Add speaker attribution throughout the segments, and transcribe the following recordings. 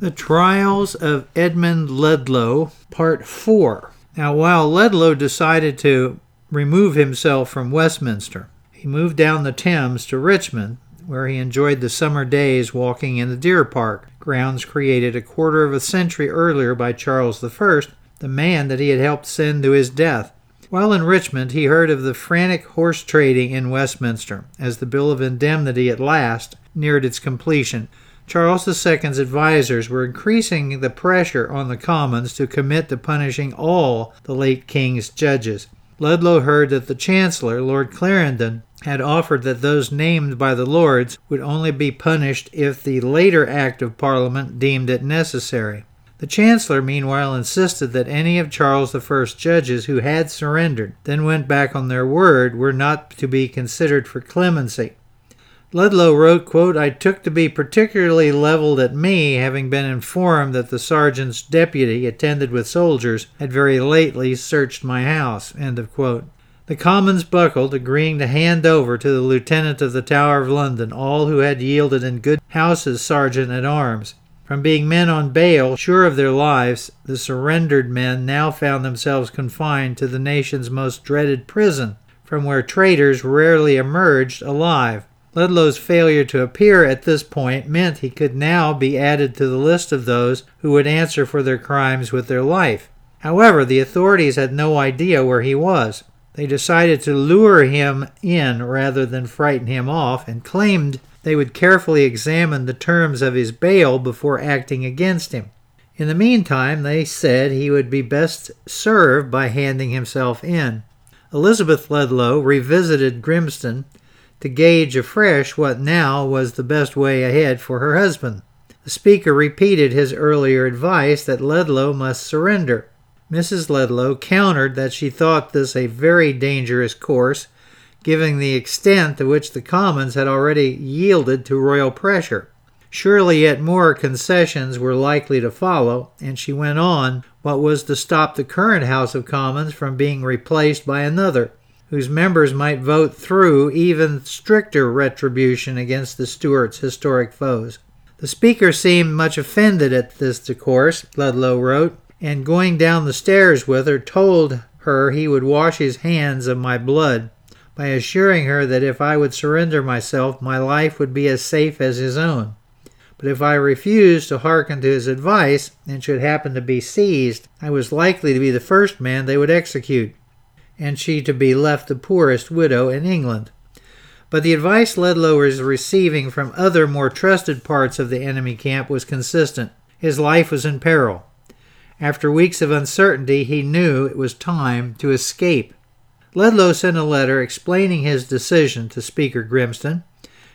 Speaker 1: The Trials of Edmund Ludlow, Part 4. Now, while Ludlow decided to remove himself from Westminster, he moved down the Thames to Richmond, where he enjoyed the summer days walking in the Deer Park, grounds created a quarter of a century earlier by Charles I, the man that he had helped send to his death. While in Richmond, he heard of the frantic horse trading in Westminster as the Bill of Indemnity at last neared its completion. Charles II's advisers were increasing the pressure on the Commons to commit to punishing all the late King's judges. Ludlow heard that the Chancellor, Lord Clarendon, had offered that those named by the Lords would only be punished if the later Act of Parliament deemed it necessary. The Chancellor, meanwhile, insisted that any of Charles I's judges who had surrendered, then went back on their word, were not to be considered for clemency. Ludlow wrote, quote, I took to be particularly leveled at me, having been informed that the sergeant's deputy, attended with soldiers, had very lately searched my house. End of quote. The Commons buckled, agreeing to hand over to the Lieutenant of the Tower of London all who had yielded in good houses sergeant at arms. From being men on bail, sure of their lives, the surrendered men now found themselves confined to the nation's most dreaded prison, from where traitors rarely emerged alive. Ludlow's failure to appear at this point meant he could now be added to the list of those who would answer for their crimes with their life. However, the authorities had no idea where he was. They decided to lure him in rather than frighten him off and claimed they would carefully examine the terms of his bail before acting against him. In the meantime, they said he would be best served by handing himself in. Elizabeth Ledlow revisited Grimston to gauge afresh what now was the best way ahead for her husband. The speaker repeated his earlier advice that Ludlow must surrender. Mrs. Ludlow countered that she thought this a very dangerous course given the extent to which the Commons had already yielded to royal pressure. Surely yet more concessions were likely to follow, and she went on what was to stop the current House of Commons from being replaced by another, whose members might vote through even stricter retribution against the Stuarts' historic foes. The Speaker seemed much offended at this discourse, Ludlow wrote, and going down the stairs with her, told her he would wash his hands of my blood by assuring her that if I would surrender myself, my life would be as safe as his own. But if I refused to hearken to his advice and should happen to be seized, I was likely to be the first man they would execute, and she to be left the poorest widow in England. But the advice Ludlow was receiving from other more trusted parts of the enemy camp was consistent. His life was in peril. After weeks of uncertainty, he knew it was time to escape. Ludlow sent a letter explaining his decision to Speaker Grimston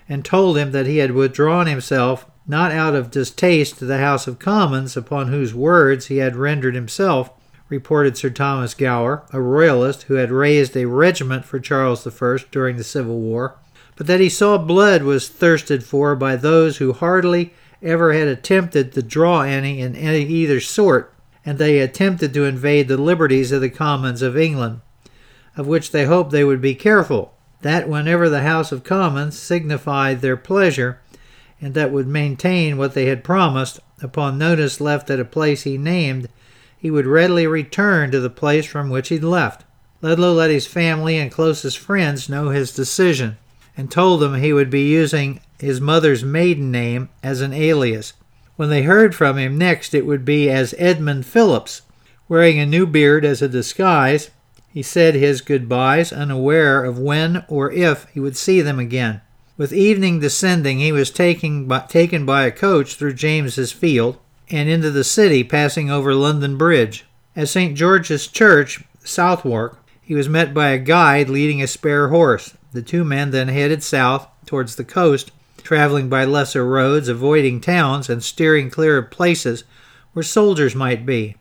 Speaker 1: and told him that he had withdrawn himself not out of distaste to the House of Commons, upon whose words he had rendered himself, reported Sir Thomas Gower, a royalist who had raised a regiment for Charles I during the Civil War, but that he saw blood was thirsted for by those who hardly ever had attempted to draw any in any either sort, and they attempted to invade the liberties of the Commons of England of which they hoped they would be careful, that whenever the House of Commons signified their pleasure, and that would maintain what they had promised, upon notice left at a place he named, he would readily return to the place from which he had left. Ludlow let his family and closest friends know his decision, and told them he would be using his mother's maiden name as an alias. When they heard from him next, it would be as Edmund Phillips, wearing a new beard as a disguise, he said his goodbyes, unaware of when or if he would see them again. With evening descending, he was taken by, taken by a coach through James's Field and into the city, passing over London Bridge. At St. George's Church, Southwark, he was met by a guide leading a spare horse. The two men then headed south towards the coast, traveling by lesser roads, avoiding towns, and steering clear of places where soldiers might be.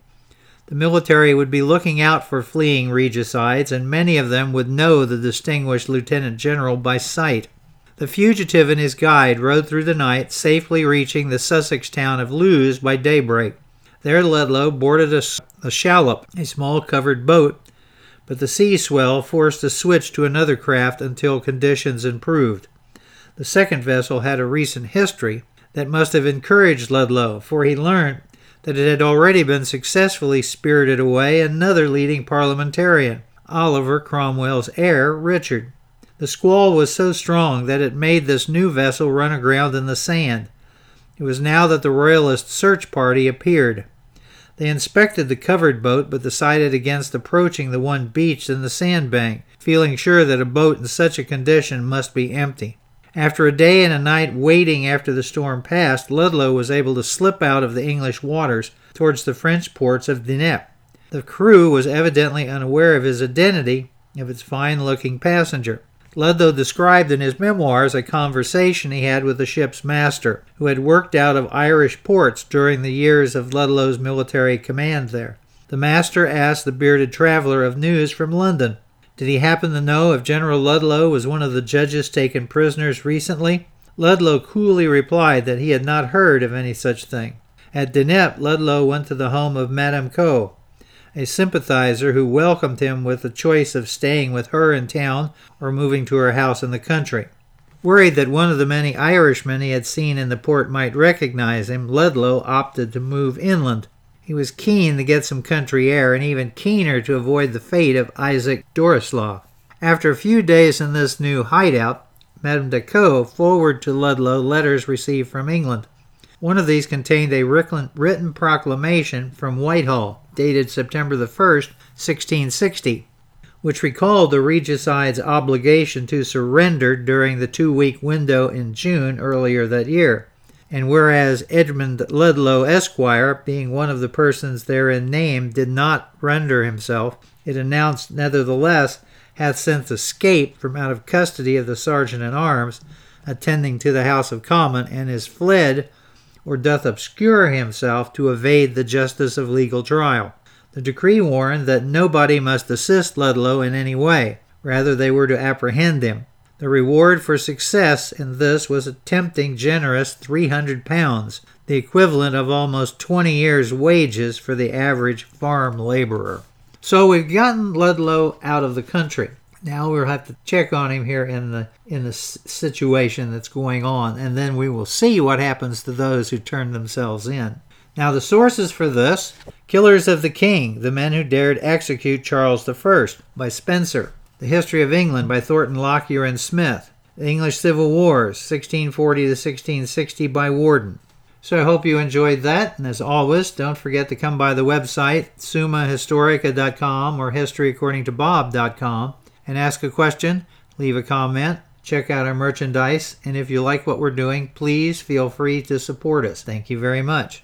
Speaker 1: The military would be looking out for fleeing regicides, and many of them would know the distinguished lieutenant general by sight. The fugitive and his guide rode through the night, safely reaching the Sussex town of Lewes by daybreak. There Ludlow boarded a, a shallop, a small covered boat, but the sea swell forced a switch to another craft until conditions improved. The second vessel had a recent history, that must have encouraged Ludlow, for he learned that it had already been successfully spirited away another leading parliamentarian, Oliver Cromwell's heir, Richard. The squall was so strong that it made this new vessel run aground in the sand. It was now that the Royalist search party appeared. They inspected the covered boat but decided against approaching the one beached in the sandbank, feeling sure that a boat in such a condition must be empty. After a day and a night waiting after the storm passed, Ludlow was able to slip out of the English waters towards the French ports of Dieppe. The crew was evidently unaware of his identity of its fine looking passenger. Ludlow described in his memoirs a conversation he had with the ship's master, who had worked out of Irish ports during the years of Ludlow's military command there. The master asked the bearded traveler of news from London. Did he happen to know if General Ludlow was one of the judges taken prisoners recently? Ludlow coolly replied that he had not heard of any such thing. At Dieppe, Ludlow went to the home of Madame Coe, a sympathizer who welcomed him with the choice of staying with her in town or moving to her house in the country. Worried that one of the many Irishmen he had seen in the port might recognize him, Ludlow opted to move inland. He was keen to get some country air and even keener to avoid the fate of Isaac Dorislaus. After a few days in this new hideout, Madame de Coe forwarded to Ludlow letters received from England. One of these contained a written proclamation from Whitehall, dated September the 1st, 1660, which recalled the regicide's obligation to surrender during the two week window in June earlier that year. And whereas Edmund Ludlow, Esquire, being one of the persons therein named, did not render himself, it announced, nevertheless, hath since escaped from out of custody of the sergeant at arms, attending to the House of Commons, and is fled, or doth obscure himself to evade the justice of legal trial. The decree warned that nobody must assist Ludlow in any way, rather they were to apprehend him. The reward for success in this was a tempting, generous £300, the equivalent of almost 20 years' wages for the average farm laborer. So we've gotten Ludlow out of the country. Now we'll have to check on him here in the in the situation that's going on, and then we will see what happens to those who turn themselves in. Now the sources for this: Killers of the King, the men who dared execute Charles I, by Spencer. The History of England by Thornton Lockyer and Smith. The English Civil Wars, 1640 to 1660 by Warden. So I hope you enjoyed that, and as always, don't forget to come by the website, sumahistorica.com or historyaccordingtobob.com, and ask a question, leave a comment, check out our merchandise, and if you like what we're doing, please feel free to support us. Thank you very much.